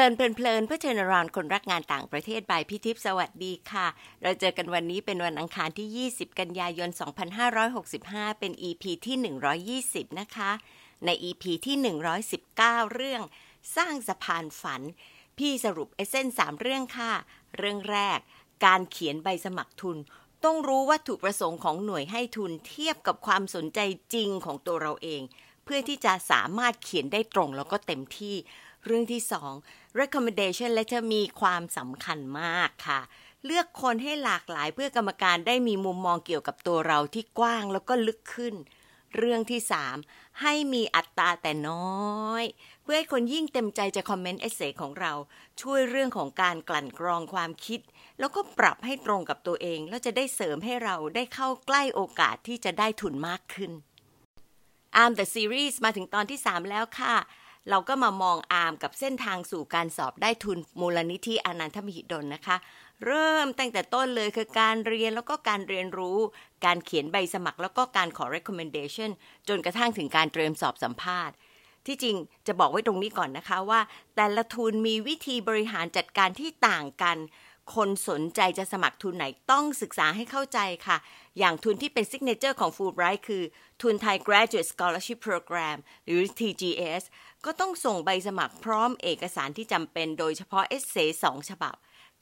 เลินเพลินเพื่อเชิญรอนคนรักงานต่างประเทศบายพี่ทิพสวัสดีค่ะ เราเจอกันวันนี้เป็นวันอังคารที่ 20 กันยายน 2565 เป็น EP ที่ 120 นะคะ ใน EP ที่ 119 เรื่อง สร้างสะพานฝัน พี่สรุปเอเซนสามเรื่องค่ะ เรื่องแรก การเขียนใบสมัครทุน ต้องรู้วัตถุประสงค์ของหน่วยให้ทุนเทียบกับความสนใจจริงของตัวเราเอง เพื่อที่จะสามารถเขียนได้ตรงแล้วก็เต็มที่เรื่องที่2 recommendation letter มีความสำคัญมากค่ะ เลือกคนให้หลากหลายเพื่อกรรมการได้มีมุมมองเกี่ยวกับตัวเราที่กว้างแล้วก็ลึกขึ้น เรื่องที่ 3 ให้มีอัตราแต่น้อย เพื่อให้คนยิ่งเต็มใจจะคอมเมนต์เอเซของเรา ช่วยเรื่องของการกลั่นกรองความคิด แล้วก็ปรับให้ตรงกับตัวเอง แล้วจะได้เสริมให้เราได้เข้าใกล้โอกาสที่จะได้ทุนมากขึ้น Arm the Series มาถึงตอนที่ 3 แล้วค่ะ เราก็มามองอาร์มกับเส้นทางสู่การสอบได้ทุนมูลนิธิอนันทมหิดลนะคะ เริ่มตั้งแต่ต้นเลยคือการเรียนแล้วก็การเรียนรู้ การเขียนใบสมัครแล้วก็การขอ recommendation จนกระทั่งถึงการเตรียมสอบสัมภาษณ์ ที่จริงจะบอกไว้ตรงนี้ก่อนนะคะว่า แต่ละทุนมีวิธีบริหารจัดการที่ต่างกันคนสนใจจะสมัครทุนไหนต้องศึกษาให้เข้าใจค่ะ อย่างทุนที่เป็น signature ของ Fulbright คือ ทุน Thai Graduate Scholarship Program หรือ TGS ก็ต้องส่งใบสมัครพร้อมเอกสารที่จำเป็นโดยเฉพาะ essay สองฉบับ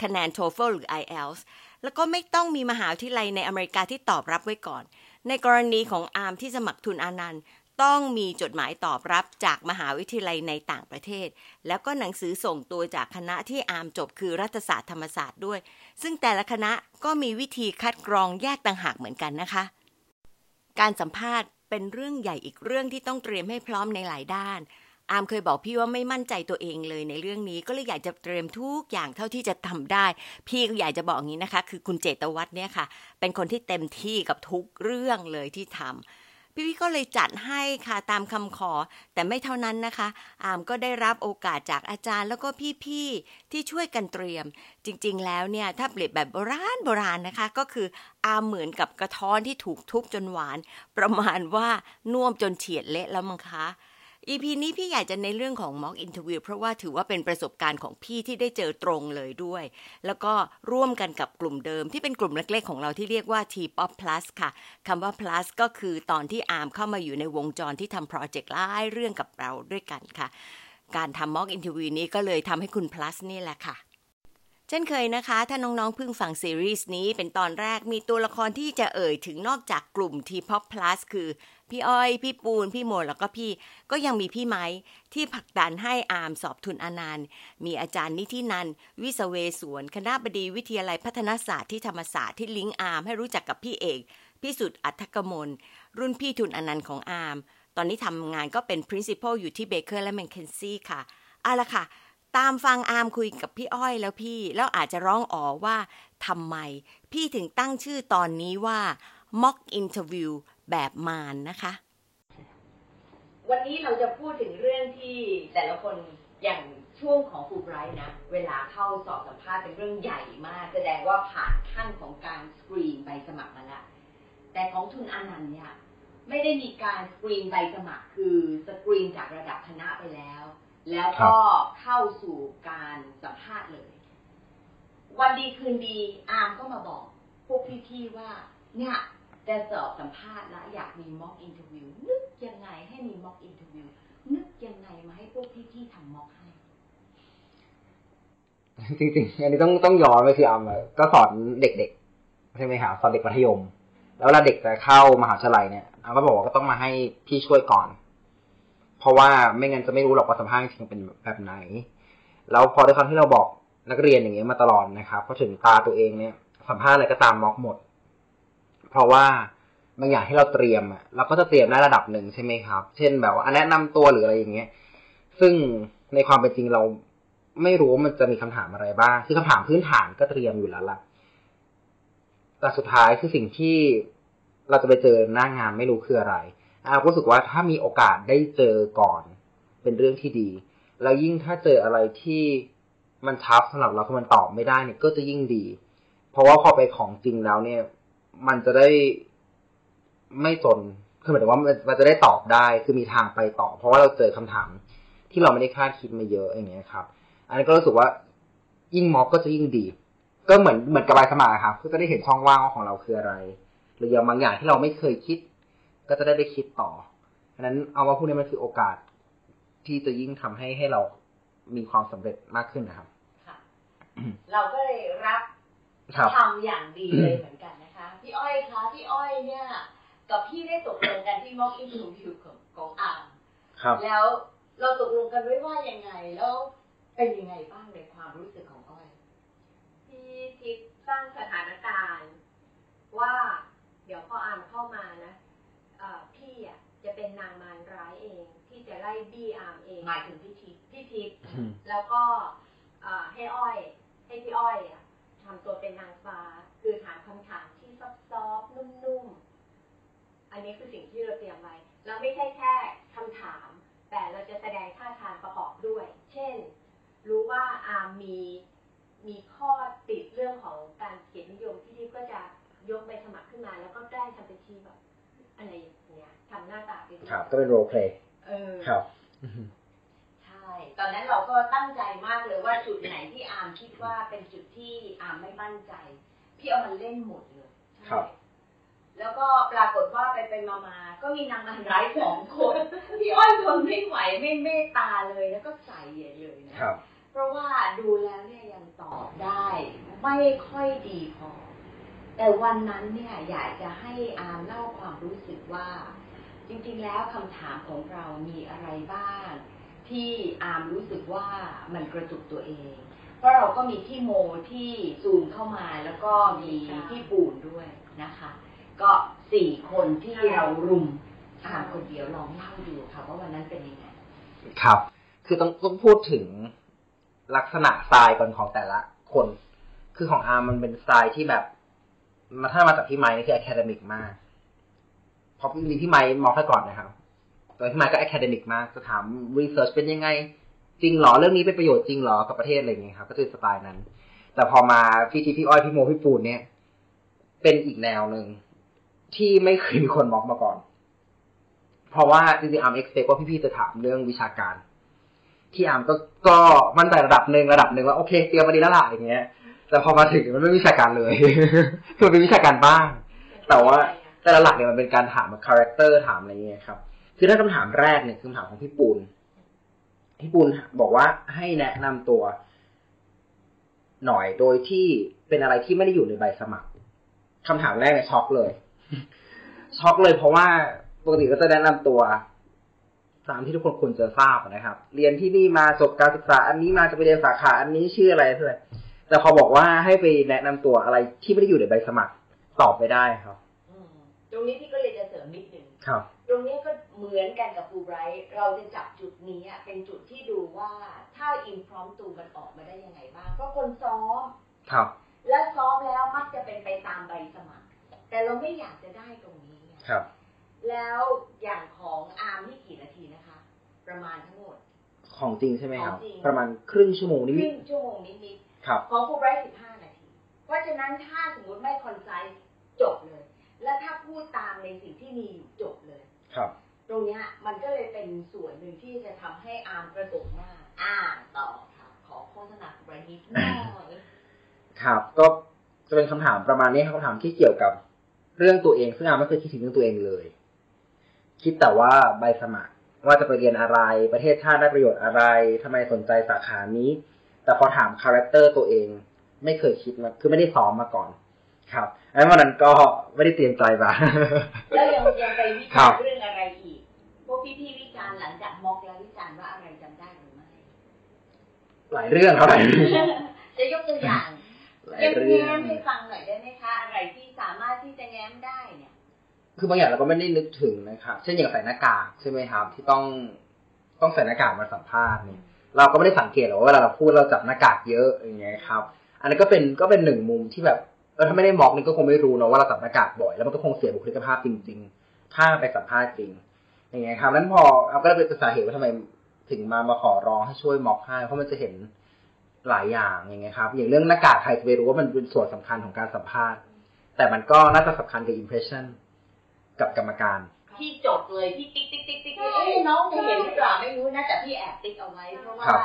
คะแนน TOEFL หรือ IELTS แล้วก็ไม่ต้องมีมหาวิทยาลัยในอเมริกาที่ตอบรับไว้ก่อน ในกรณีของอาร์มที่สมัครทุนอานันท์ต้องมีจดหมายตอบรับจากมหาวิทยาลัยในต่างประเทศ แล้วก็หนังสือส่งตัวจากคณะที่อาร์มจบคือรัฐศาสตร์ธรรมศาสตร์ด้วย ซึ่งแต่ละคณะก็มีวิธีคัดกรองแยกต่างหากเหมือนกันนะคะ การสัมภาษณ์เป็นเรื่องใหญ่อีกเรื่องที่ต้องเตรียมให้พร้อมในหลายด้าน อามเคยบอกพี่ว่าไม่มั่นใจตัวเองเลยในเรื่องนี้ ก็เลยอยากจะเตรียมทุกอย่างเท่าที่จะทำได้ พี่ก็อยากจะบอกอย่างนี้นะคะ คือคุณเจตวัฒน์เนี่ยค่ะ เป็นคนที่เต็มที่กับทุกเรื่องเลยที่ทำพี่พี่ก็เลยจัดให้ค่ะตามคำขอ แต่ไม่เท่านั้นนะคะ อามก็ได้รับโอกาสจากอาจารย์แล้วก็พี่ๆที่ช่วยกันเตรียม จริง ๆ แล้วเนี่ย ถ้าเปรียบแบบโบราณโบราณนะคะ ก็คืออามเหมือนกับกระท้อนที่ถูกทุบจนหวาน ประมาณว่าน่วมจนเฉียดเละแล้วมั้งคะ EP นี้พี่อยากจะในเรื่องของ mock interview เพราะว่าถือว่าเป็นประสบการณ์ของพี่ที่ได้เจอตรงเลยด้วย แล้วก็ร่วมกันกับกลุ่มเดิมที่เป็นกลุ่มเล็กๆ ของเราที่เรียกว่า T-POP Plus ค่ะคำว่า plus ก็คือตอนที่อาร์มเข้ามาอยู่ในวงจรที่ทำโปรเจกต์หลายเรื่องกับเราด้วยกันค่ะ การทำ mock interview นี้ก็เลยทำให้คุณ plus นี่แหละค่ะเช่นเคยนะคะ ถ้าน้องๆเพิ่งฟังซีรีส์นี้เป็นตอนแรกมีตัวละครที่จะเอ่ยถึงนอกจากกลุ่ม T-POP Plus คือ พี่อ้อย พี่ปูน พี่โมแล้วก็พี่ก็ยังมีพี่ไม้ที่ผลักดันให้อาร์มสอบทุนอานันท์มีอาจารย์นิธินันวิสเวสวนคณบดีวิทยาลัยพัฒนาศาสตร์ที่ธรรมศาสตร์ที่ลิงก์อาร์มให้รู้จักกับพี่เอกพี่สุดอัธกมล รุ่นพี่ทุนอานันท์ของอาร์มตอนนี้ทำงานก็เป็น principal อยู่ที่ Baker and McKenzie ค่ะเอาละค่ะ ตามฟังอาร์มคุยกับพี่อ้อยแล้วพี่ แล้วอาจจะร้องอ๋อว่าทำไม พี่ถึงตั้งชื่อตอนนี้ว่า mock interview แบบมารนะคะ วันนี้เราจะพูดถึงเรื่องที่แต่ละคนอย่างช่วงของฟูไบรท์นะ เวลาเข้าสอบสัมภาษณ์เป็นเรื่องใหญ่มาก แสดงว่าผ่านขั้นของการสกรีนใบสมัครมาแล้วแต่ของทุนอานันท์เนี่ยไม่ได้มีการสกรีนใบสมัคร คือสกรีนจากระดับคณะไปแล้ว แล้วก็เข้าสู่การสัมภาษณ์เลย วันดีคืนดีอาร์มก็มาบอกพวกพี่ๆว่า เนี่ย จะสอบสัมภาษณ์แล้วอยากมี mock interview นึกยังไงให้มี mock interview นึกยังไงมาให้พวกพี่ๆทำ mock ให้จริงๆ อันนี้ต้องต้องย้อนไปคืออาร์มก็สอนเด็กๆใช่ไหมครับสอนเด็กมัธยม แล้วเวลาเด็กจะเข้ามหาวิทยาลัยเนี่ยอามก็บอกว่าก็ต้องมาให้พี่ช่วยก่อน เพราะว่าไม่งั้นจะไม่รู้หรอกว่าสัมภาษณ์จริงเป็นแบบไหน แล้วพอด้วยความที่เราบอกนักเรียนอย่างเงี้ยมาตลอดนะครับพอถึงตาตัวเองเนี่ยสัมภาษณ์อะไรก็ตามม็อกหมด เพราะว่าบางอย่างที่เราเตรียมอะเราก็จะเตรียมได้ระดับหนึ่งใช่ไหมครับ เช่นแบบว่าแนะนำตัวหรืออะไรอย่างเงี้ย ซึ่งในความเป็นจริงเราไม่รู้ว่ามันจะมีคำถามอะไรบ้างคือคำถามพื้นฐานก็เตรียมอยู่แล้วล่ะ แต่สุดท้ายคือสิ่งที่เราจะไปเจอหน้างานไม่รู้คืออะไรอารู้สึกว่าถ้ามีโอกาสได้เจอก่อน เป็นเรื่องที่ดี แล้วยิ่งถ้าเจออะไรที่มันทับสำหรับเราคือมันตอบไม่ได้เนี่ยก็จะยิ่งดี เพราะว่าพอไปของจริงแล้วเนี่ย มันจะได้ไม่จนคือหมายถึงว่ามันจะได้ตอบได้คือมีทางไปต่อ เพราะว่าเราเจอคำถาม ที่เราไม่ได้คาดคิดมาเยอะอย่างเงี้ยครับ อันนี้ก็รู้สึกว่ายิ่งม็อบก็จะยิ่งดี ก็เหมือนเหมือนกับใบสมัครครับก็จะได้เห็นช่องว่างของเราคืออะไร หรืออย่างบางอย่างที่เราไม่เคยคิด ก็จะได้ไปคิดต่อฉะนั้นเอาว่าพวกนี้มันคือโอกาสที่จะยิ่งทำให้ให้เรามีความสำเร็จมากขึ้นนะครับค่ะเราก็เลยรับครับทำอย่างดีเลยเหมือนกันนะคะ พี่อ้อยคะพี่อ้อยเนี่ย กับพี่ได้ตกลงกันที่ม็อกอินทูวิวของของอาร์มครับแล้วเราตกลงกันไว้ว่ายังไงแล้วเป็นยังไงบ้างในความรู้สึกของอ้อยพี่ทิพย์สร้างสถานการณ์ ว่าเดี๋ยวพออามเข้ามานะเอ่อพี่อะจะเป็นนางมารร้ายเอง ที่จะไล่บี้อามเองหมายถึงพี่ทิพย์พี่ทิพย์อืมแล้วก็เอ่อให้อ้อย ให้พี่อ้อยอะทำตัวเป็นนางฟ้า คือถามคำถามที่ soft ๆนุ่มๆ อั นนี้คือสิ่งที่เราเตรียมไว้แล้วไม่ใช่แค่คำถาม แต่เราจะแสดงท่าทางประกอบด้วย เช่น รู้ว่าอาร์มมีมีข้อติดเรื่องของการเขียนนิยมพี่ทิพย์ก็จะยกใบสมัครขึ้นมา แล้วก็แกล้งทำเป็นฉีกแบบอะไรอย่างเงี้ยทำหน้าตาไปด้วยครับ ก็เป็น role play เออครับใช่ตอนนั้นเราก็ตั้งใจมากเลยว่าจุดไหนที่อาร์มคิดว่าเป็นจุดที่อาร์มไม่มั่นใจ พี่เอามันเล่นหมดเลยครับ แล้วก็ปรากฏว่าไปไปมามาๆก็มีนางมันร้ายสองคนพี่อ้อยทนไม่ไหวไม่เมตตาเลยแล้วก็ใส่ใหญ่เลยนะครับเพราะว่าดูแล้วเนี่ยยังตอบได้ ไม่ค่อยดีพอ แต่วันนั้นเนี่ยอยากจะให้อาร์มเล่าความรู้สึกว่า จริงๆแล้วคำถามของเรามีอะไรบ้าง ที่อาร์มรู้สึกว่ามันกระจุกตัวเอง เพราะเราก็มีที่โมที่ซูมเข้ามาแล้วก็มีที่ปูนด้วยนะคะ ก็สี่คนที่เรารุมอามคนเดียวลองเล่าดูค่ะว่าวันนั้นเป็นยังไง ครับ คือต้องต้องพูดถึงลักษณะสไตล์ก่อนของแต่ละคน คือของอาร์มมันเป็นสไตล์ที่แบบมาถ้ามาจากพี่ไม้นี่คือ academic มาก เพราะจริงพี่ไม้ mock ให้ก่อนนะครับแต่พี่ไม้ก็ academic มาก จะถาม research เป็นยังไง จริงหรอ เรื่องนี้เป็นประโยชน์จริงหรอ กับประเทศอะไรอย่างเงี้ยครับ ก็จะเป็นสไตล์นั้น แต่พอมาพี่ทีพี่อ้อยพี่โมพี่ปูนเนี่ย เป็นอีกแนวหนึ่ง ที่ไม่เคยมีคน mock มาก่อน เพราะว่าจริงๆอาร์ม expect ว่าพี่ๆจะถามเรื่องวิชาการ ที่อาร์มก็ก็มั่นใจระดับหนึ่งระดับหนึ่งว่าโอเคเตรียมมาดีแล้วล่ะอย่างเงี้ย แต่พอมาถึงมันไม่วิชาการเลยคือมันเป็นวิชาการบ้าง แต่ว่าแต่หลักๆเนี่ยมันเป็นการถาม character ถามอะไรเงี้ยครับ คือถ้าคำถามแรกเนี่ยคือคำถามของพี่ปูนพี่ปูนบอกว่าให้แนะนำตัว หน่อยโดยที่เป็นอะไรที่ไม่ได้อยู่ในใบสมัครคำถามแรกเนี่ยช็อกเลย ช็อกเลยเพราะว่าปกติก็จะแนะนำตัว ตามที่ทุกคนควรจะทราบนะครับ เรียนที่นี่มาจบการศึกษา อันนี้มาจะไปเรียนสาขา อันนี้ชื่ออะไรเท่าไหร่แต่พอบอกว่าให้ไปแนะนำตัวอะไรที่ไม่ได้อยู่ในใบสมัครตอบไม่ได้ครับอืมตรงนี้พี่ก็เลยจะเสริมนิดหนึ่งครับ ตรงนี้ก็เหมือนกันกับฟูไบรท์เราจะจับจุดนี้อะเป็นจุดที่ดูว่าถ้าอินพร้อมตูมันออกมาได้ยังไงบ้างเพราะคนซ้อมครับ และซ้อมแล้วมักจะเป็นไปตามใบสมัคร แต่เราไม่อยากจะได้ตรงนี้ไง ครับ แล้วอย่างของอาร์มนี่กี่นาทีนะคะ ประมาณทั้งหมด ของจริงใช่ไหมครับ ของจริง ประมาณครึ่งชั่วโมงคนิรึ่ดงชั่วโมงนิดๆครับๆของฟูไบรท์สิบห้านาที เพราะฉะนั้นถ้าสมมติไม่ concise จบเลย และถ้าพูดตามในสิ่งที่มีอยู่จบเลย ครับ ตรงเนี้ยมันก็เลยเป็นส่วนหนึ่งที่จะทำให้อาร์มกระตุกมาก อ่านต่อค่ะ ขอโฆษณาบรินิดหน่อย ครับ ก็จะเป็นคำถามประมาณนี้ครับคำถามที่เกี่ยวกับ เรื่องตัวเอง ซึ่งอาร์มไม่เคยคิดถึงเรื่องตัวเองเลย คิดแต่ว่าใบสมัครว่าจะไปเรียนอะไร ประเทศชาติได้ประโยชน์อะไรทำไมสนใจสาขานี้ แต่พอถาม character ตัวเอง ไม่เคยคิดมา คือไม่ได้ซ้อมมาก่อน ครับแล้ววันนั้นก็ไม่ได้เตรียมใจมาแล้วยังยังไปวิครัจารบณ์เรื่องอะไรอีกครับ พวกพี่ๆวิจารณ์หลังจาก mock แล้ววิจารณ์ว่าอะไรจำได้หรือไม่ หลายเรื่องครับหลายเรื่องจะยกตัวอย่าง หลายแง้เรื่องมๆให้ฟังหน่อยได้ไหมคะอะไรที่สามารถที่จะแง้มได้เนี่ย คือบางอย่างเราก็ไม่ได้นึกถึงนะครับเช่นอย่างใส่หน้ากากใช่ไหมครับ ที่ต้องต้องใส่หน้ากากมาสัมภาษณ์เนี่ย เราก็ไม่ได้สังเกตหรอกว่าเวลาเราพูดเราจับหน้ากากเยอะอย่างเงี้ยครับ อันนี้นก็เป็นก็เป็นหนึ่งมุมที่แบบเออถ้าไม่ได้มอกนี่ก็คงไม่รู้เนอะว่าเราจับหน้ากากบ่อย แล้วมันก็คงเสียบุคลิกภาพจริง ๆ ถ้าไปสัมภาษณ์จริง อย่างเงี้ยครับนั้นพอเอาก็เลยเป็นสาเหตุว่าทำไมถึงมามาขอร้องให้ช่วยมอกให้เพราะมันจะเห็น หลายอย่างอย่างเงี้ยครับ อย่างเรื่องหน้ากากใครจะไปรู้ว่ามันเป็นส่วนสำคัญของการสัมภาษณ์ แต่มันก็น่าจะสำคัญกับ impression กับกรรมการพี่จดเลยพี่ติ๊กติ๊กติ๊กติ๊กเอ๊ะน้องจะเห็นหรือเปล่าไม่รู้นะแต่พี่แอบติ๊กเอาไว้ เพราะว่าครับ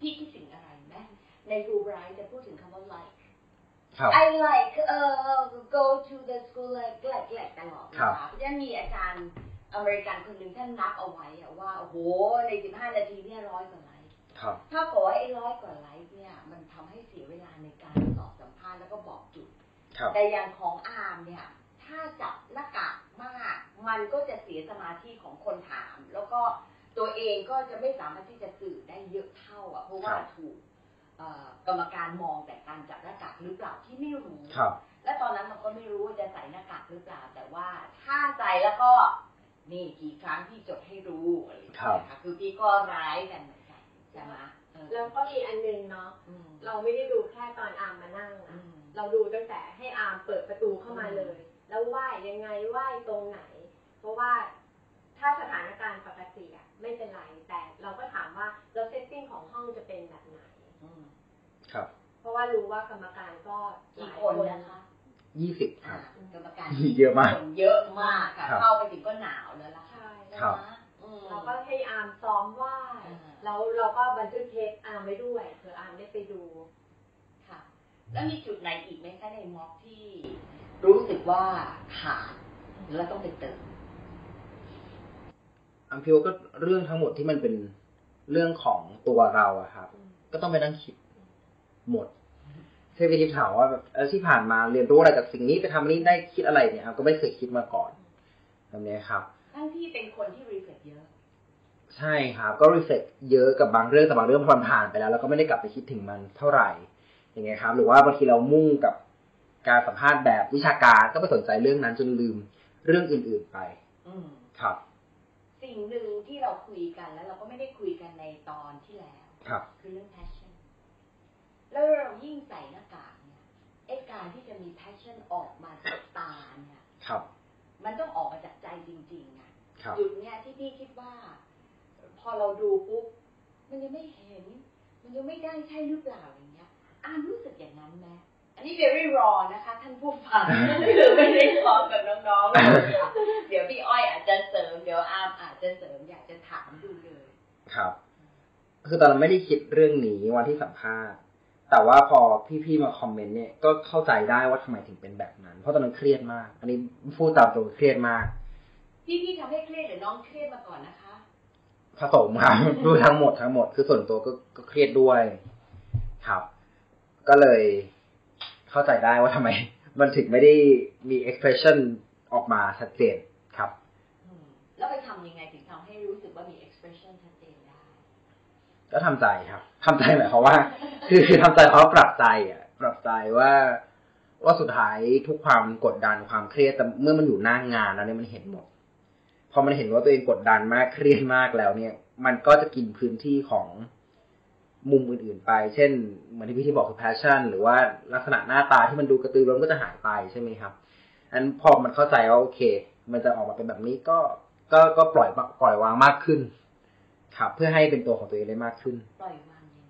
พี่คิดถึงอะไรแม้ใน Fulbright จะพูดถึงคำว่า like ครับ I like เอ่อ go to the school like like like ตลอดครันะบคะเพราะฉะนั้นมีอาจารย์อเมริกันคนหนึ่งท่านนับเอาไว้อะว่าโอ้โหใน 15 นาทีเนี่ยร้อยกว่าไลค์ครับ ถ้าบอกว่าไอ้ร้อยกว่าไลค์เนี่ย มันทำให้เสียเวลาในการตอบสัมภาษณ์แล้วก็บอกจุดครับแต่อย่างของอาร์มเนี่ย ถ้าจับหน้ากากมาก มันก็จะเสียสมาธิของคนถาม แล้วก็ตัวเองก็จะไม่สามารถที่จะสื่อได้เยอะเท่าอะ เพราะว่าครับถูกเอ่อกรรมการมองแต่การจับหน้ากากหรือเปล่าที่ไม่รู้ครับ และตอนนั้นเราก็ไม่รู้ว่าจะใส่หน้ากากหรือเปล่า แต่ว่าถ้าใส่แล้วก็นี่กี่ครั้งที่จดให้รู้อะไรอย่างเงี้ยค่ะคือพี่ก็ร้ายกันเหมือนกัน ใช่ไหมเออแล้วก็มีอันนึงเนาะอืมเราไม่ได้ดูแค่ตอนอาร์มมานั่งอือะม เราดูตั้งแต่ให้อาร์มเปิดประตูเข้ามาเลย แล้วไหว้ยังไงไหว้ตรงไหน เพราะว่าถ้าสถานการณ์ปกติอะไม่เป็นไรแต่เราก็ถามว่าเรา setting ของห้องจะเป็นแบบไหน อืมครับ เพราะว่ารู้ว่ากรรมการก็กี่หลายคนนะคะ ยี่สิบคอ่าครับ กรรมการเยอะมากคนเยอะมากค่ะ ครับ เข้าไปถึงก็หนาวแล้วล่ะค่ะใช่ ครับ นะอืม เราก็ให้อาร์มซ้อมไหว้อ่าแล้วเราก็บันทึกเทปอาร์มไว้ด้วยเผื่ออาร์มได้ไปดูค่ะ แล้วมีจุดไหนอีกไหมคะในม็อกที่รู้สึกว่าขาดแล้วต้องไปเติมอัมพิวก็เรื่องทั้งหมดที่มันเป็นเรื่องของตัวเราอะครับ ก็ต้องไปนั่งคิดหมดเทพทิพถามว่าแบบเออที่ผ่านมาเรียนรู้อะไรจากสิ่งนี้ไปทำอันนี้ได้คิดอะไรเนี่ยครับก็ไม่เคยคิดมาก่อนแบบนี้ครับ ทั้งที่เป็นคนที่รีเฟกเยอะ ใช่ครับ ก็รีเฟกเยอะกับบางเรื่องแต่บางเรื่องพอผ่านไปแล้วเราก็ไม่ได้กลับไปคิดถึงมันเท่าไหร่อย่างเงี้ยครับ หรือว่าบางทีเรามุ่งกับการสัมภาษณ์แบบวิชาการก็ไปสนใจเรื่องนั้นจนลืมเรื่องอื่น ๆไป อืมครับ สิ่งหนึ่งที่เราคุยกันแล้ว เราก็ไม่ได้คุยกันในตอนที่แล้วครับ คือเรื่อง passion แล้วเรายิ่งใส่หน้ากากเนี่ยไอ้การที่จะมี passion ออกมาจากตาเนี่ยครับ มันต้องออกมาจากใจจริง ๆ อะครับจุดเนี้ยที่พี่คิดว่า พอเราดูปุ๊บมันยังไม่เห็น มันยังไม่ได้ใช่หรือเปล่าอย่างเงี้ยอามรู้สึกอย่างนั้นไหมอันนี้ very raw นะคะ ท่านผู้ฟังคือไม่ได้ซ้อมกับน้องๆเลยค่ะเดี๋ยวพี่อ้อยอาจจะเสริม เดี๋ยวอามอาจจะเสริมอยากจะถามดูเลย ครับ คือตอนนั้นไม่ได้คิดเรื่องนี้วันที่สัมภาษณ์ แต่ว่าพอพี่ๆมาคอมเมนต์เนี่ย ก็เข้าใจได้ว่าทำไมถึงเป็นแบบนั้น เพราะตอนนั้นเครียดมาก อันนี้พูดตามตรงเครียดมาก พี่พี่ทำให้เครียดหรือน้องเครียดมาก่อนนะคะผสมครับดูทั้งหมดทั้งหมดคือส่วนตัวก็ก็เครียดด้วยครับ ก็เลยเข้าใจได้ว่าทำไม มันถึงไม่ได้มี expression ออกมาชัดเจนครับอืมแล้วไปทำยังไงถึงทำให้รู้สึกว่ามี expression ชัดเจนได้ก็ทำใจครับทำใจหมายความว่า คือคือทำใจเขาปรับใจอะ ปรับใจว่าว่าสุดท้ายทุกความกดดันความเครียดแต่เมื่อมันอยู่หน้างงานแล้วเนี่ยมันเห็นหมดพ อมันเห็นว่าตัวเองกดดันมากเครียดมากแล้วเนี่ย มันก็จะกินพื้นที่ของมุมอื่นๆไป เช่น เหมือนที่พี่ที่บอกคือ passion หรือว่าลักษณะหน้าตาที่มันดูกระตือรือร้นก็จะหายไปใช่ไหมครับ อันพอมันเข้าใจว่าโอเค มันจะออกมาเป็นแบบนี้ก็ก็ก็ปล่อยปล่อยวางมากขึ้น ครับ เพื่อให้เป็นตัวของตัวเองได้มากขึ้น ปล่อยวางยังไง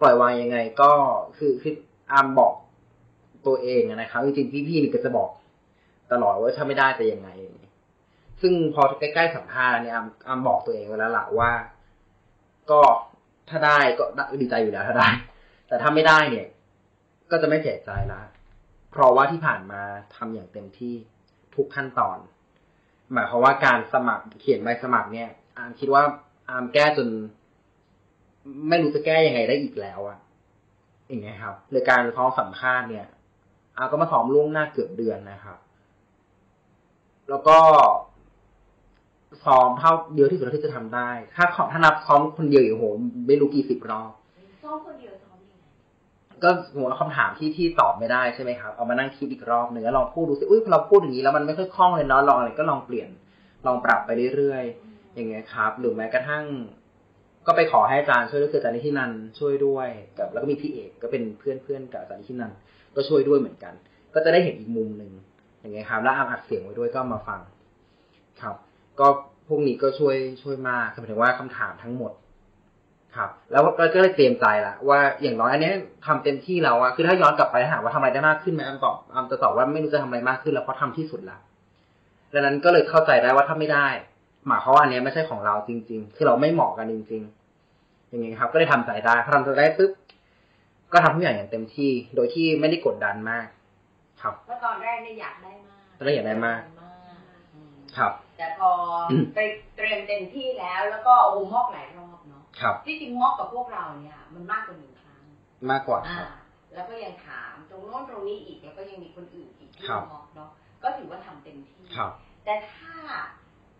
ปล่อยวางยังไงก็คือคืออามบอกตัวเองอะนะครับจริงๆพี่ๆนี่ก็จะบอก ตลอดว่าถ้าไม่ได้จะยังไง ซึ่งพอใกล้ๆสัมภาษณ์เนี่ยอามบอกตัวเองไว้แล้วล่ะว่า ก็ถ้าได้ก็ดีใจอยู่แล้วถ้าได้ แต่ถ้าไม่ได้เนี่ย ก็จะไม่เสียใจละเพราะว่าที่ผ่านมาทำอย่างเต็มที่ทุกขั้นตอน หมายความว่าการสมัครเขียนใบสมัครเนี่ยอามคิดว่าอามแก้จน ไม่รู้จะแก้ยังไงได้อีกแล้วอะอย่างเงี้ยครับหรือการท้องสัมภาษณ์เนี่ยอาก็มาซ้อมล่วงหน้าเกือบเดือนนะครับ แล้วก็ซ้อมเท่าเดียวที่สุดเท่าที่จะทำได้ ถ้าขอถ้านับซ้อมคนเดียวอยู่โหไม่รู้กี่สิบรอบซ้อมคนเดียวซ้อมยังไงก็หัวคำถามที่ที่ตอบไม่ได้ใช่ไหมครับ เอามานั่งคิดอีกรอบหนึ่งแล้วลองพูดดูสิอุ้ยพอเราพูดอย่างนี้แล้วมันไม่ค่อยคล่องเลยเนาะลองอะไรก็ลองเปลี่ยนลองปรับไปเรื่อยๆอย่างเงี้ยครับ หรือแม้กระทั่ง ก็ไปขอให้อาจารย์ช่วยด้วยคืออาจารย์นิธินันท์ช่วยด้วยกับแล้วก็มีพี่เอกก็เป็นเพื่อนเพื่อนๆกับอาจารย์นิธินันท์ก็ช่วยด้วยเหมือนกัน ก็จะได้เห็นอีกมุมหนึ่ง อย่างเงี้ยครับ แล้วอาอัดเสียงไว้ด้วยก็มาฟัง ครับ ก็พวกนี้ก็ช่วยช่วยมากหมายถึงว่าคำถามทั้งหมด ครับ แล้วก็ก็เลยเตรียมใจละว่าอย่างน้อยอันนี้ยทำเต็มที่แล้วอะคือถ้าย้อนกลับไปถามว่าทำอะไรได้มากขึ้นไหมอันตอบอันจะตอบว่าไม่รู้จะทำอะไรมากขึ้นแล้วเพราะทำที่สุดละดังนั้นก็เลยเข้าใจได้ว่าถ้าไม่ได้หมายความว่าอันนี้ไม่ใช่ของเราจริง ๆ คือเราไม่เหมาะกันจริง ๆ อย่างเงี้ยครับ ก็เลยทำใจได้พอทำใจได้ปุ๊บก็ทำทุกอย่างอย่างเต็มที่ โดยที่ไม่ได้กดดันมาก ครับเพราะตอนแรกเนี่ยอยากได้มากตอนแรกอยากได้มากอืมครับ แต่พอไปเตรียมเต็มที่แล้วแล้วก็โอ้มอกหลายรอบเนาะครับที่จริงมอกกับพวกเราเนี่ย มันมากกว่าหนึ่งครั้ง มากกว่าอ่าครับแล้วก็ยังถามตรงโน้นตรงนี้อีกแล้วก็ยังมีคนอื่นอีกที่ครับมอกเนาะก็ถือว่าทำเต็มที่ครับ แต่ถ้า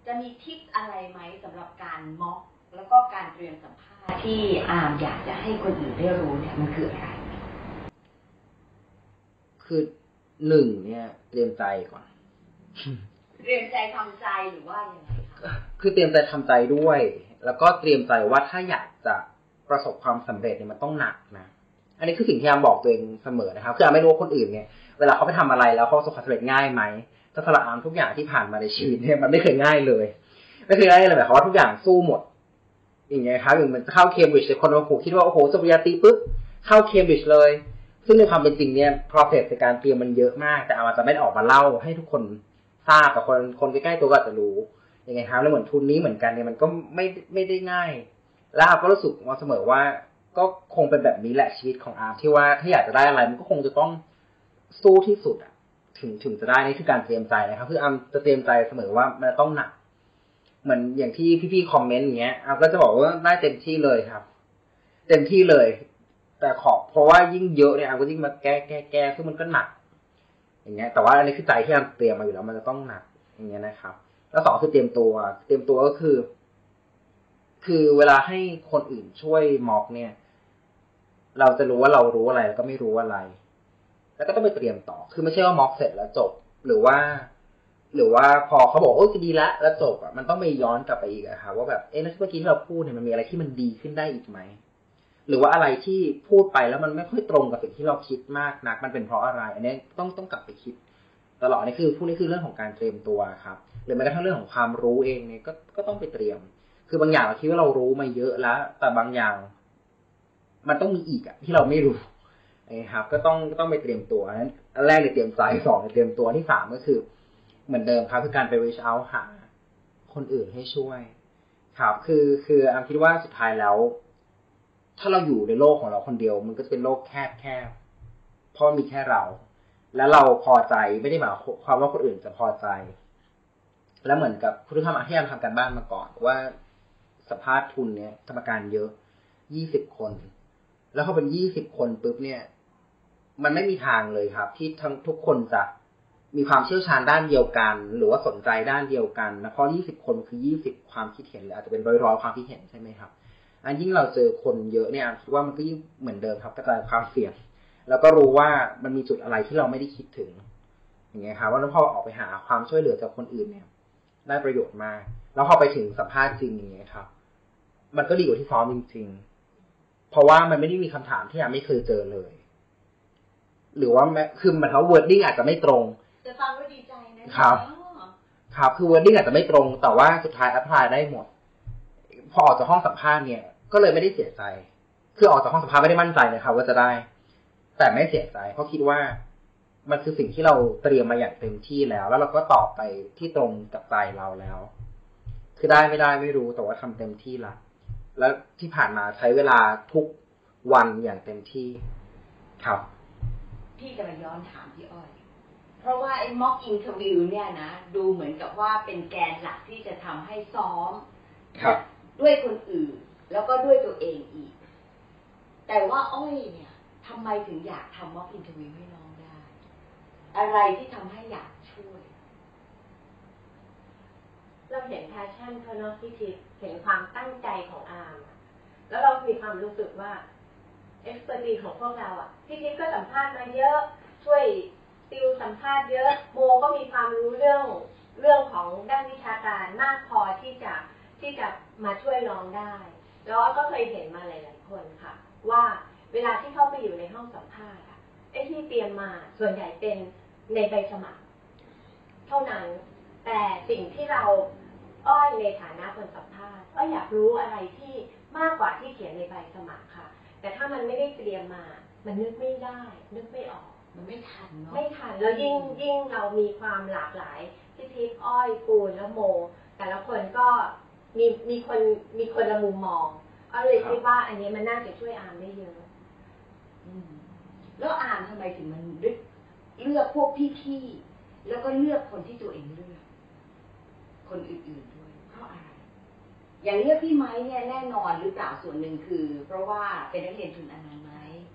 จะมีทิปอะไรไหมสำหรับการม็อกแล้วก็การเตรียมสัมภาษณ์ที่อามอยากจะให้คนอื่นได้รู้เนี่ยมันคืออะไร คือ หนึ่งเนี่ยเตรียมใจก่อน เตรียมใจทำใจหรือว่ายังไงคะคือเตรียมใจทำใจด้วย แล้วก็เตรียมใจว่าถ้าอยากจะประสบความสำเร็จเนี่ยมันต้องหนักนะอันนี้คือสิ่งที่อามบอกตัวเองเสมอนะครับคืออามไม่รู้ว่าคนอื่นเนี่ยเวลาเขาไปทำอะไรแล้วเขาประสบความสำเร็จง่ายไหมแต่สำหรับอามทุกอย่างที่ผ่านมาในชีวิตเนี่ยมันไม่เคยง่ายเลยไม่เคยง่ายเลยหมายความว่าทุกอย่างสู้หมดอย่างเงี้ยครับอย่างมันเข้าเคมบริดจ์คนบางคนคิดว่าโอ้โหจบปริญญาตรีปุ๊บเข้าเคมบริดจ์เลย ซึ่งในความเป็นจริงเนี่ย process ในการเตรียมมันเยอะมาก แต่อาจจะไม่ได้ออกมาเล่าให้ทุกคนทราบแต่คนคนใกล้ๆตัวก็จะรู้ยังไงครับแล้วเหมือนทุนนี้เหมือนกันเนี่ยมันก็ไม่ไม่ได้ง่าย แล้วอาร์มก็รู้สึกมาเสมอว่า ก็คงเป็นแบบนี้แหละชีวิตของอาร์มที่ว่าถ้าอยากจะได้อะไรมันก็คงจะต้องสู้ที่สุดอะถึงถึงจะได้นี่คือการเตรียมใจนะครับ คืออาร์มจะเตรียมใจเสมอว่ามันต้องหนัก เหมือนอย่างที่พี่ๆ comment อย่างเงี้ยอาร์มก็จะบอกว่าได้เต็มที่เลยครับ เต็มที่เลย แต่ขอบเพราะว่ายิ่งเยอะเนี่ยอาร์มก็ยิ่งมาแก้แก้แก้ซึ่งมันก็หนัก อย่างเงี้ย แต่ว่าอันนี้คือใจที่อาร์มเตรียมมาอยู่แล้วมันจะต้องหนัก อย่างเงี้ยนะครับ แล้วสองคือเตรียมตัว เตรียมตัวก็คือ คือเวลาให้คนอื่นช่วยม็อกเนี่ย เราจะรู้ว่าเรารู้อะไรแล้วก็ไม่รู้อะไร แล้วก็ต้องไปเตรียมต่อ คือไม่ใช่ว่าม็อกเสร็จแล้วจบ หรือว่า หรือว่าพอเขาบอกโอ้ยดีล้วแล้วจบอะมันต้องไปย้อนกลับไปอีกอะค่ะว่าแบบเอ๊ะแล้วเมื่อกี้ที่เราพูดเนี่ยมันมีอะไรที่มันดีขึ้นได้อีกไหม หรือว่าอะไรที่พูดไปแล้วมันไม่ค่อยตรงกับสิ่งที่เราคิดมากนักมันเป็นเพราะอะไร อันนี้ต้องต้องกลับไปคิด ตลอดนี่คือพวกนี้คือเรื่องของการเตรียมตัวครับหรือแม้กระทั่งเรื่องของความรู้เองเนี่ยก็ก็ต้องไปเตรียม คือบางอย่างเราคิดว่าเรารู้มาเยอะแล้ว แต่บางอย่าง มันต้องมีอีกอะที่เราไม่รู้นะครับ ก็ต้องก็ต้องไปเตรียมตัวนั้นอันแรกในยเตรียมใจสองในยเตรียมตัวที่สามก็คือ เหมือนเดิมครับคือการไป reach out หา คนอื่นให้ช่วยครับคือคืออามคิดว่าสุดท้ายแล้ว ถ้าเราอยู่ในโลกของเราคนเดียว มันก็จะเป็นโลกแคบแคบเพราะมีแค่เรา แล้วเราพอใจไม่ได้หมายความว่าคนอื่นจะพอใจ แล้วเหมือนกับคุณทำอาที่ยามทำการบ้านมาก่อนว่าสภาพทุนเนี่ยกรรมการเยอะยี่สิบคน แล้วพอเป็นยี่สิบคนปุ๊บเนี่ย มันไม่มีทางเลยครับ ที่ทั้งทุกคนจะมีความเชี่ยวชาญด้านเดียวกัน หรือว่าสนใจด้านเดียวกันนะเพราะยี่สิบคนคือยี่สิบความคิดเห็นหรืออาจจะเป็นร้อยร้อยๆความคิดเห็นใช่ไหมครับ อันยิ่งเราเจอคนเยอะเนี่ยอันคิดว่ามันก็ยิ่งเหมือนเดิมครับกระจายความเสี่ยง แล้วก็รู้ว่ามันมีจุดอะไรที่เราไม่ได้คิดถึง อย่างเงี้ยครับว่าแล้วพอออกไปหาความช่วยเหลือจากคนอื่นเนี่ย ได้ประโยชน์มาก แล้วพอไปถึงสัมภาษณ์จริงอย่างเงี้ยครับ มันก็ดีกว่าที่ซ้อมจริง ๆ เพราะว่ามันไม่ได้มีคำถามที่ยังไม่เคยเจอเลย หรือว่าแม้คือมันเขา wording อาจจะไม่ตรงจะฟังก็ดีใจนะครับอ๋อครับ คือ wording อาจจะไม่ตรง แต่ว่าสุดท้าย apply ได้หมด พอออกจากห้องสัมภาษณ์เนี่ย ก็เลยไม่ได้เสียใจ คือออกจากห้องสัมภาษณ์ไม่ได้มั่นใจนะครับว่าจะได้ แต่ไม่เสียใจ เพราะคิดว่ามันคือสิ่งที่เราเตรียมมาอย่างเต็มที่แล้ว แล้วเราก็ตอบไปที่ตรงกับใจเราแล้ว คือได้ไม่ได้ไม่รู้แต่ว่าทำเต็มที่ละแล้วที่ผ่านมาใช้เวลาทุกวันอย่างเต็มที่ครับ พี่จะมาย้อนถามพี่อ้อย เพราะว่าไอ้ mock interview เนี่ยนะ ดูเหมือนกับว่าเป็นแกนหลักที่จะทำให้ซ้อมครับด้วยคนอื่น แล้วก็ด้วยตัวเองอีก แต่ว่าอ้อยเนี่ยทำไมถึงอยากทำ mock interview ให้น้องได้ อะไรที่ทำให้อยากช่วย เราเห็น passion เขาเนาะพี่ทิพย์เห็นความตั้งใจของอาร์มแล้วเรามีความรู้สึกว่า experience ของพวกเราอะพี่ทิพย์ก็สัมภาษณ์มาเยอะ ช่วยติวสัมภาษณ์เยอะโมก็มีความรู้เรื่องเรื่องของด้านวิชาการมากพอที่จะที่จะมาช่วยน้องได้ แล้วก็เคยเห็นมาหลาย ๆ คนค่ะ ว่าเวลาที่เข้าไปอยู่ในห้องสัมภาษณ์อะไอ้ที่เตรียมมาส่วนใหญ่เป็นในใบสมัคร เท่านั้นแต่สิ่งที่เราอ้อยในฐานะคนสัมภาษณ์อ้อยอยากรู้อะไรที่มากกว่าที่เขียนในใบสมัครค่ะ แต่ถ้ามันไม่ได้เตรียมมา มันนึกไม่ได้ นึกไม่ออก มันไม่ทันเนาะไม่ทันแล้วยิ่งยิ่งเรามีความหลากหลายพี่ทิพย์อ้อยปูนและโม แต่ละคนก็ มีมีคนมีคนละมุมมองอก็เลยคิดว่า อันนี้มันน่าจะช่วยอาร์มได้เยอะอืมแล้วอ่านทำไมถึงมันเลือกเลือกพวกพี่ๆแล้วก็เลือกคนที่ตัวเองเลือกคนอื่นๆด้วยเพราะอะไรอย่างเลือกพี่ไม้เนี่ยแน่นอนหรือเปล่าส่วนหนึ่งคือ เพราะว่าเป็นนักเรียนทุนอนันต์ไหม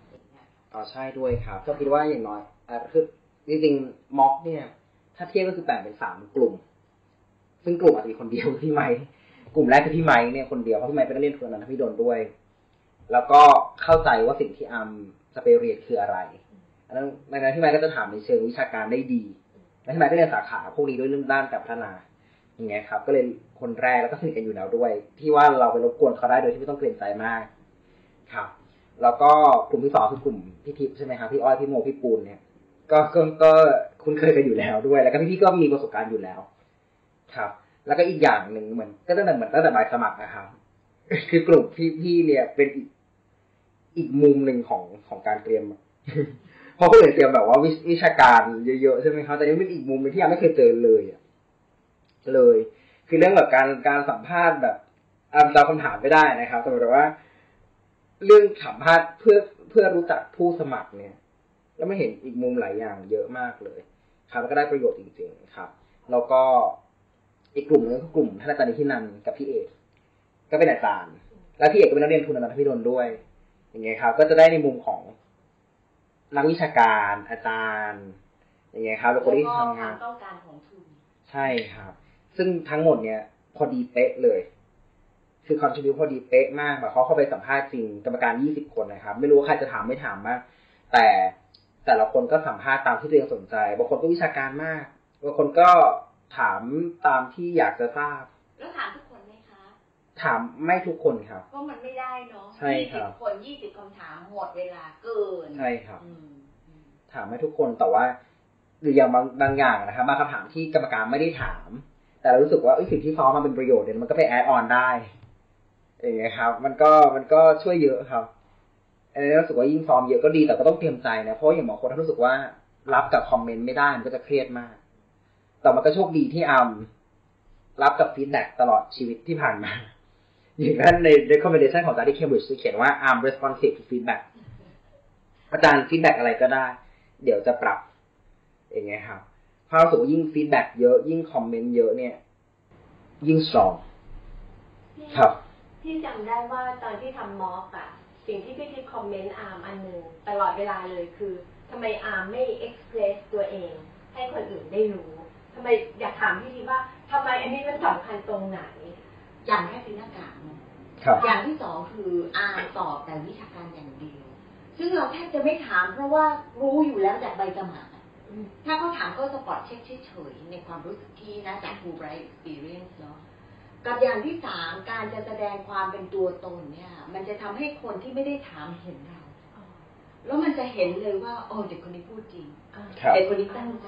อย่างเงี้ยอ๋อใช่ด้วยครับ ก็คิดว่าอย่างน้อยอ่าคือจริงๆม็อกเนี่ย ถ้าเทียบก็คือแบ่งเป็นสามกลุ่ม ซึ่งกลุ่มอาจจะมีคนเดียวคือพี่ไม้ กลุ่มแรกคือพี่ไม้เนี่ยคนเดียวเพราะพี่ไม้เป็นนักเรียนทุนนั้นทพี่โดนด้วย แล้วก็เข้าใจว่าสิ่งที่อัมจะไปเรียนคืออะไรอันนั้นในนั้นพี่ไม้ก็จะถามในเชิงวิชาการได้ดีและพี่ไม้ก็เรียนสาขาพวกนี้ด้วยเรื่องด้านการพัฒนาอย่างเงี้ยครับ ก็เลยคนแรกแล้วก็สนิทกันอยู่แล้วด้วย ที่ว่าเราไปรบกวนเขาได้โดยที่ไม่ต้องเกรงใจมากครับแล้วก็กลุ่มที่สองคือกลุ่มพี่ทิพย์ใช่ไหมครับพี่อ้อยพี่โมพี่ปูนเนี่ย ก็ก็ก็คุ้นเคยกันอยู่แล้วด้วย แล้วก็พี่ๆก็มีประสบการณ์อยู่แล้ว ครับ แล้วก็อีกอย่างหนึ่งเหมือนก็ตั้งแต่เหมือนตั้งแต่ใบสมัครนะครับ คือกลุ่มพี่เนี่ยเป็นอีกอีกมุมหนึ่งของของการเตรียมเพราะคนอื่นเตรียมแบบว่าวิวชาการเยอะๆใช่ไหมครับแต่นี่เป็นอีกมุมนึงที่ยังไม่เคยเจอเลยอะเลย คือเรื่องแบบการการสัมภาษณ์แบบอ่าจำคำถามไม่ได้นะครับแต่หมายถึงว่า เรื่องสัมภาษณ์เพื่อเพื่อรู้จักผู้สมัครเนี่ย แล้วไม่เห็นอีกมุมหลายอย่างเยอะมากเลย ครับแล้วก็ได้ประโยชน์จริง ๆ ครับ แล้วก็ อีกกลุ่มหนึงก็คือกลุ่มท่านอาจารย์นิธินันท์กับพี่เอกก็เป็นอาจารย์ แล้วพี่เอกก็เป็นนักเรียนทุนอนันทพิดลด้วย อย่างเงี้ยครับ ก็จะได้ในมุมของนักวิชาการอาจารย์ อย่างเงี้ยครับแล้วคนที่ทำงานแล้วก็ความต้องการของทุนใช่ครับ ซึ่งทั้งหมดเนี่ย พอดีเป๊ะเลย คือคอนทริบิวพอดีเป๊ะมากแบบเขาเข้าไปสัมภาษณ์จริงกรรมการยี่สิบคนนะครับ ไม่รู้ว่าใครจะถามไม่ถามมาก แต่แต่ละคนก็สัมภาษณ์ตามที่ตัวเองสนใจ บางคนก็วิชาการมาก บางคนก็ ถามตามที่อยากจะทราบ แล้วถามทุกคนไหมคะ ถามไม่ทุกคนครับเพราะมันไม่ได้เนาะใช่ยี่ครัสิบบคนยี่สิบคำถามหมดเวลาเกิน ใช่ครับอืมอืมถามไม่ทุกคนแต่ว่า หรืออย่างบางบางอย่างนะครับบางคำถามที่กรรมการไม่ได้ถาม แต่เรารู้สึกว่าเอ้ยสิ่งที่ซ้อมมาเป็นประโยชน์เนี่ยมันก็ไปแอดออนได้อย่างเงี้ยครับ มันก็มันก็ช่วยเยอะครับอันนี้รู้สึกว่ายิ่งซ้อมเยอะก็ดีแต่ก็ต้องเตรียมใจนะเพราะอย่างบางคนถ้ารู้สึกว่ารับกับคอมเมนต์ไม่ได้มันก็จะเครียดมาก แต่มันก็โชคดีที่อัมรับกับ feedback ตลอดชีวิตที่ผ่านมา อย่างนั้นใน recommendation ของอาจารย์ที่ Cambridge จะเขียนว่า Arm responsive to feedback อาจารย์ feedback อะไรก็ได้ เดี๋ยวจะปรับ อย่างเงี้ยครับถ้ารู้สึกว่ายิ่ง feedback เยอะ ยิ่ง comment เยอะเนี่ย ยิ่ง strong ครับที่จำได้ว่าตอนที่ทำ mock อะสิ่งที่พี่ทิพย์ comment อาร์มอันหนึ่งตลอดเวลาเลยคือทำไมอาร์มไม่ express ตัวเอง ให้คนอื่นได้รู้ ทำไมอยากถามพี่ทิพย์ว่าทำไมอันนี้มันสำคัญตรงไหน อย่างแรกคือหน้ากากเนาะครับอย่างที่สองคืออาร์มตอบแต่วิชาการอย่างเดียว ซึ่งเราแทบจะไม่ถามเพราะว่ารู้อยู่แล้วจากใบสมัครอะถ้าเขาถามก็ spot check เฉยๆในความรู้สึกที่นะจาก Fulbright experience เนาะกับอย่างที่สามการจะแสดงความเป็นตัวตนเนี่ย มันจะทำให้คนที่ไม่ได้ถามเห็นเรา แล้วมันจะเห็นเลยว่า โอ้เด็กคนนี้พูดจริงครับเด็กคนนี้ตั้งใจ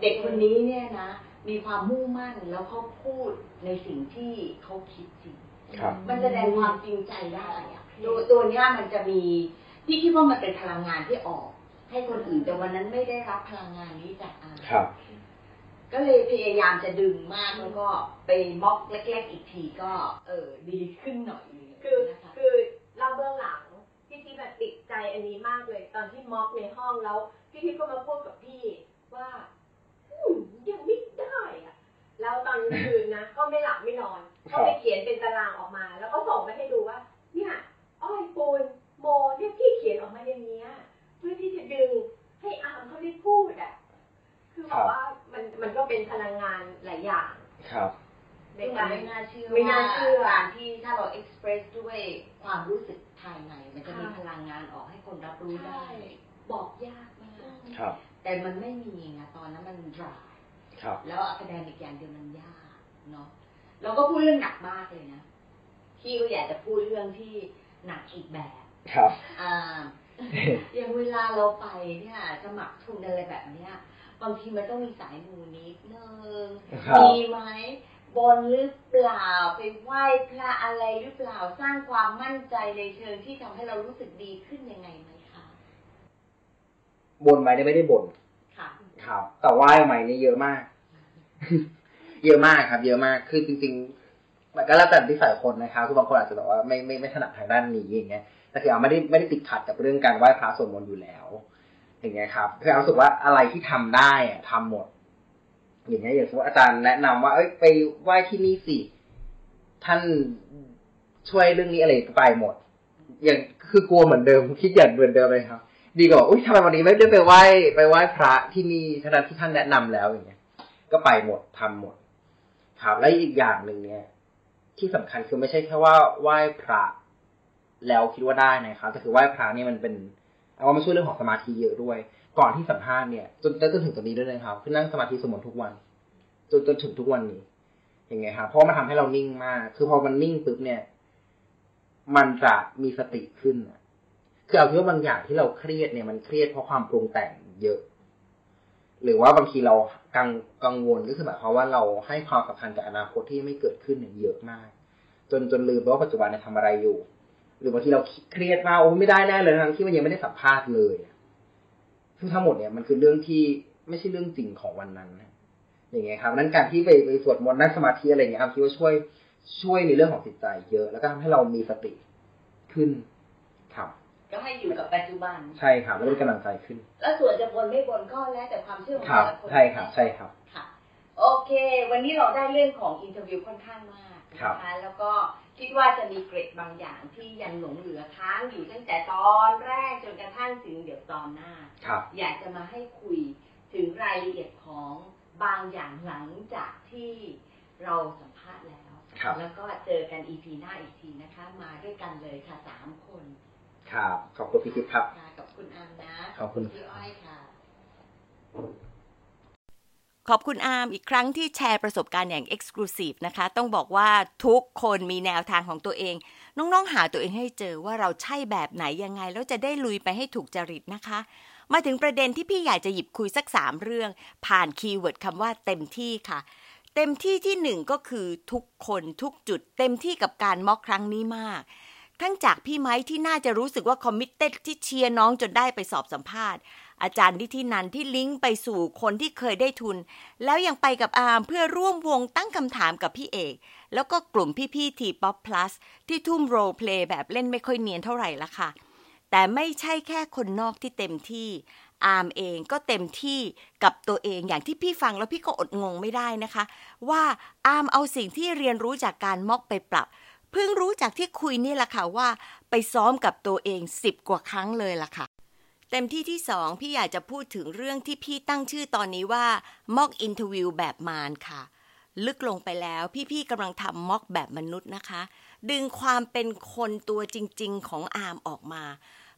เด็กคนนี้เนี่ยนะ มีความมุ่งมั่นแล้วเขาพูดในสิ่งที่เขาคิดจริงครับมันแสดงความจริงใจได้อะตัวตัวเนี้ยมันจะมีพี่คิดว่ามันเป็นพลังงานที่ออก ให้คนอื่นแต่วันนั้นไม่ได้รับพลังงานนี้จากอาครับ ก็เลยพยายามจะดึงมากแล้วก็ไปม็อกเล็กๆอีกทีก็ เออดีขึ้นหน่อยนึงคือนะคะคือเล่าเบื้องหลังพี่ทิพย์แบบติดใจอันนี้มากเลย ตอนที่ม็อกในห้องแล้วพี่ทิพย์ก็มาพูดกับพี่ว่าอืม ยังไม่ได้อะแล้วตอนกลางคืนนะก็ไม่หลับไม่นอนครัก็บไปเขียนเป็นตารางออกมา แล้วก็ส่งไปให้ดูว่า เนี่ยอ้อยปูนโมเนี่ยพี่เขียนออกมาอย่างเนี้ยเพื่อที่จะดึงให้อาร์มเขาได้พูดอะ คือบอกว่ามันมันก็เป็นพลังงานหลายอย่าง ครับในซึ่งมักานรไม่น่าเชื่อไม่น่าเชื่อว่การที่ถ้าเรา express ด้วยความรู้สึกภายใน มันจะมีค่ะพลังงานออกให้คนรับรู้ได้ บอกยากมากครับ แต่มันไม่มีไงตอนนั้นมัน dry ครับแล้ว academic อย่างเดียวมันยากเนาะเราก็พูดเรื่องหนักมากเลยนะพี่ก็อยากจะพูดเรื่องที่หนักอีกแบบครับอ่าอย่างเวลาเราไปเนี่ยสมัครทุนอะไรแบบเนี้ยบางทีมันต้องมีสายมูนิดนึงครับมีไหมบนหรือเปล่าไปไหว้พระอะไรหรือเปล่าสร้างความมั่นใจในเชิงที่ทำให้เรารู้สึกดีขึ้นยังไงไหมคะ บนไหมเนี่ยไม่ได้บนค่ะครับแต่ว่าไหมนี่เยอะมาก เยอะมากครับ เยอะมากคือจริงมันก็แล้วแต่ที่สายคนนะคะคือบางคนอาจจะแบบว่าไม่ไม่ไม่ถนัดทางด้านนี้อย่างเงี้ยแต่คือเอาไม่ได้ไม่ได้ติดขัดกับเรื่องการไหว้พระสวดมนต์อยู่แล้วอย่างเงี้ยครับคือเอารู้สึกว่าอะไรที่ทำได้อะทำหมด อย่างเงี้ยอย่างสมมติอาจารย์แนะนำว่าเอ้ยไปไหว้ที่นี่สิท่านช่วยเรื่องนี้อะไรก็ไปหมด อย่างคือกลัวเหมือนเดิมคิดอย่างเหมือนเดิมเลยครับ ดีกว่าอุ้ยทำไมวันนี้ไม่ได้ไปไหว้ไปไหว้พระที่นี่ทั้งที่ท่านแนะนำแล้วอย่างเงี้ย ก็ไปหมดทำหมดครับและอีกอย่างหนึ่งเนี่ย ที่สำคัญคือไม่ใช่แค่ว่าไหว้พระแล้วคิดว่าได้นะครับแต่คือไหว้พระนี่มันเป็นเอาว่ามันช่วยเรื่องของสมาธิเยอะด้วย ก่อนที่สัมภาษณ์เนี่ยจนจนถึงตอนนี้ด้วยนะครับคือนั่งสมาธิสมนทุกวันจนจนถึงทุกวันนี้อยังไงครับเพราะมันทำให้เรานิ่งมาก คือพอมันนิ่งปุ๊บเนี่ย มันจะมีสติขึ้นอะ คือเอาคิดว่าบางอย่างที่เราเครียดเนี่ยมันเครียดเพราะความปรุงแต่งเยอะ หรือว่าบางทีเรากังกังวลก็คือหมายความว่าเราให้ความสำคัญกับอนาคตที่ไม่เกิดขึ้นเนี่ยเยอะมาก จนจนลืมว่าปัจจุบันเนี่ยทำอะไรอยู่ หรือบางทีเราเครียดมากโอ้ไม่ได้แน่เลยทั้งที่มันยังไม่ได้สัมภาษณ์เลยซึ่งทั้งหมดเนี่ยมันคือเรื่องที่ไม่ใช่เรื่องจริงของวันนั้นนะอย่างเงี้ยครับนั้นการที่ไปไปสวดมนต์นั่งสมาธิอะไรเงี้ยอาคิดว่าช่วยช่วยในเรื่องของจิตใจเยอะ แล้วก็ทำให้เรามีสติขึ้น ก็ให้อยู่กับปัจจุบัน ใช่ครับแล้วก็มีกำลังใจขึ้น แล้วส่วนจะบนไม่บนก็แล้วแต่ความเชื่อของครับแต่ละคนใช่ครับ ใช่ครับค่ะ โอเค วันนี้เราได้เรื่องของ interview ค่อนข้างมากครับนะคะแล้วก็คิดว่าจะมีเกร็ดบางอย่างที่ยังหลงเหลือค้างอยู่ตั้งแต่ตอนแรกจนกระทั่งถึงเดี๋ยวตอนหน้าครับอยากจะมาให้คุยถึงรายละเอียดของบางอย่างหลังจากที่เราสัมภาษณ์แล้วครับแล้วก็เจอกัน EP หน้าอีกทีนะคะ มาด้วยกันเลยค่ะสามคน ครับขอบคุณพี่ทิพย์ครับค่ะกับคุณอาร์มนะขอบคุณพี่อ้อยค่ะขอบคุณอาร์มอีกครั้งที่แชร์ประสบการณ์อย่าง exclusive นะคะ ต้องบอกว่าทุกคนมีแนวทางของตัวเอง น้องๆหาตัวเองให้เจอว่าเราใช่แบบไหนยังไง แล้วจะได้ลุยไปให้ถูกจริตนะคะ มาถึงประเด็นที่พี่อยากจะหยิบคุยสักสามเรื่อง ผ่าน keyword คำว่าเต็มที่ค่ะ เต็มที่ที่หนึ่งก็คือทุกคนทุกจุด เต็มที่กับการ mock ครั้งนี้มาก ทั้งจากพี่ไม้ที่น่าจะรู้สึกว่า committed ที่เชียร์น้องจนได้ไปสอบสัมภาษณ์ อาจารย์นิธินันที่ลิงก์ไปสู่คนที่เคยได้ทุน แล้วยังไปกับอาร์มเพื่อร่วมวงตั้งคำถามกับพี่เอก แล้วก็กลุ่มพี่ๆทีป๊อปพลัสที่ทุ่ม role play แบบเล่นไม่ค่อยเนียนเท่าไหร่ละค่ะ แต่ไม่ใช่แค่คนนอกที่เต็มที่อาร์มเองก็เต็มที่กับตัวเองอย่างที่พี่ฟังแล้วพี่ก็อดงงไม่ได้นะคะ ว่าอาร์มเอาสิ่งที่เรียนรู้จากการ mock ไปปรับ เพิ่งรู้จากที่คุยนี่แหละค่ะว่า ไปซ้อมกับตัวเองสิบกว่าครั้งเลยล่ะค่ะ เต็มที่ที่สองพี่อยากจะพูดถึงเรื่องที่พี่ตั้งชื่อตอนนี้ว่า mock interview แบบมารค่ะ ลึกลงไปแล้วพี่ๆกำลังทำม็อกแบบมนุษย์นะคะ ดึงความเป็นคนตัวจริง ๆ ของอาร์มออกมา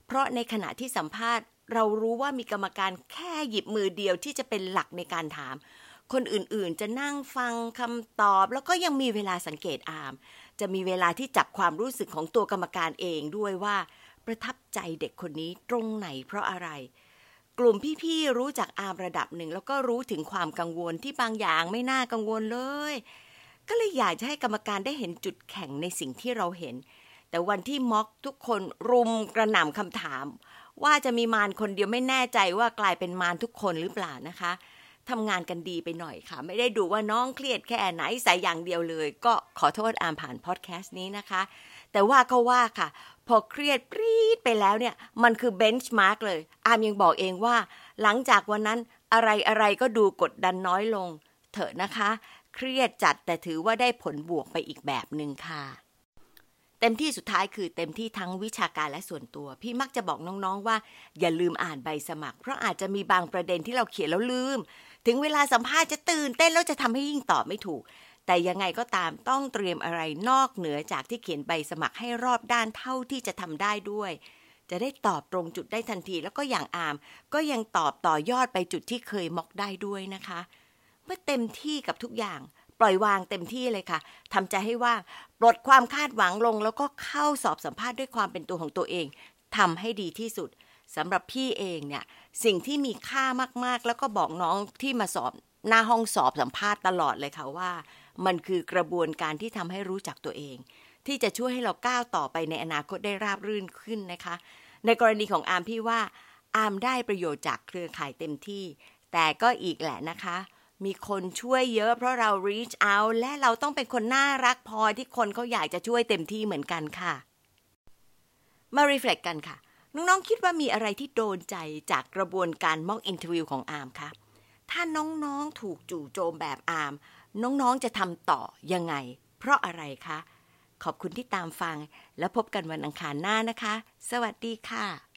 เพราะในขณะที่สัมภาษณ์ เรารู้ว่ามีกรรมการแค่หยิบมือเดียวที่จะเป็นหลักในการถามคนอื่นๆ จะนั่งฟังคำตอบแล้วก็ยังมีเวลาสังเกตอาร์ม จะมีเวลาที่จับความรู้สึกของตัวกรรมการเองด้วยว่า ประทับใจเด็กคนนี้ตรงไหนเพราะอะไร กลุ่มพี่ๆรู้จักอามระดับหนึ่ง แล้วก็รู้ถึงความกังวลที่บางอย่างไม่น่ากังวลเลย ก็เลยอยากจะให้กรรมการได้เห็นจุดแข็งในสิ่งที่เราเห็น แต่วันที่ม็อกทุกคนรุมกระหน่ำคำถาม ว่าจะมีมารคนเดียวไม่แน่ใจว่ากลายเป็นมารทุกคนหรือเปล่านะคะ ทำงานกันดีไปหน่อยค่ะ ไม่ได้ดูว่าน้องเครียดแค่ไหนใส่อย่างเดียวเลย ก็ขอโทษอามผ่านพอดแคสต์นี้นะคะ แต่ว่าก็ว่าค่ะ พอเครียดปรี๊ดไปแล้วเนี่ย มันคือเบนช์มาร์กเลย อามยังบอกเองว่า หลังจากวันนั้นอะไรอะไรก็ดูกดดันน้อยลง เถอะนะคะ เครียดจัดแต่ถือว่าได้ผลบวกไปอีกแบบหนึ่งค่ะเต็มที่สุดท้ายคือเต็มที่ทั้งวิชาการและส่วนตัว พี่มักจะบอกน้องๆว่า อย่าลืมอ่านใบสมัคร เพราะอาจจะมีบางประเด็นที่เราเขียนแล้วลืม ถึงเวลาสัมภาษณ์จะตื่นเต้นแล้วจะทำให้ยิ่งตอบไม่ถูก แต่ยังไงก็ตามต้องเตรียมอะไรนอกเหนือจากที่เขียนใบสมัครให้รอบด้านเท่าที่จะทำได้ด้วย จะได้ตอบตรงจุดได้ทันที แล้วก็อย่างอาม ก็ยังตอบต่อยอดไปจุดที่เคยม็อกได้ด้วยนะคะ เมื่อเต็มที่กับทุกอย่างปล่อยวางเต็มที่เลยค่ะทำใจให้ว่างปลดความคาดหวังลง แล้วก็เข้าสอบสัมภาษณ์ด้วยความเป็นตัวของตัวเองทำให้ดีที่สุด สำหรับพี่เองเนี่ยสิ่งที่มีค่ามากๆ แล้วก็บอกน้องที่มาสอบหน้าห้องสอบสัมภาษณ์ตลอดเลยค่ะว่า มันคือกระบวนการที่ทำให้รู้จักตัวเอง ที่จะช่วยให้เราก้าวต่อไปในอนาคตได้ราบรื่นขึ้นนะคะ ในกรณีของอาร์มพี่ว่าอาร์มได้ประโยชน์จากเครือข่ายเต็มที่ แต่ก็อีกแหละนะคะ มีคนช่วยเยอะเพราะเรา reach out และเราต้องเป็นคนน่ารักพอที่คนเขาอยากจะช่วยเต็มที่เหมือนกันค่ะ มา reflect กันค่ะ น้องๆคิดว่ามีอะไรที่โดนใจจากกระบวนการ mock interview ของอาร์มคะถ้าน้องๆถูกจู่โจมแบบอาร์มน้องๆจะทำต่อยังไง เพราะอะไรคะ ขอบคุณที่ตามฟัง และพบกันวันอังคารหน้านะคะ สวัสดีค่ะ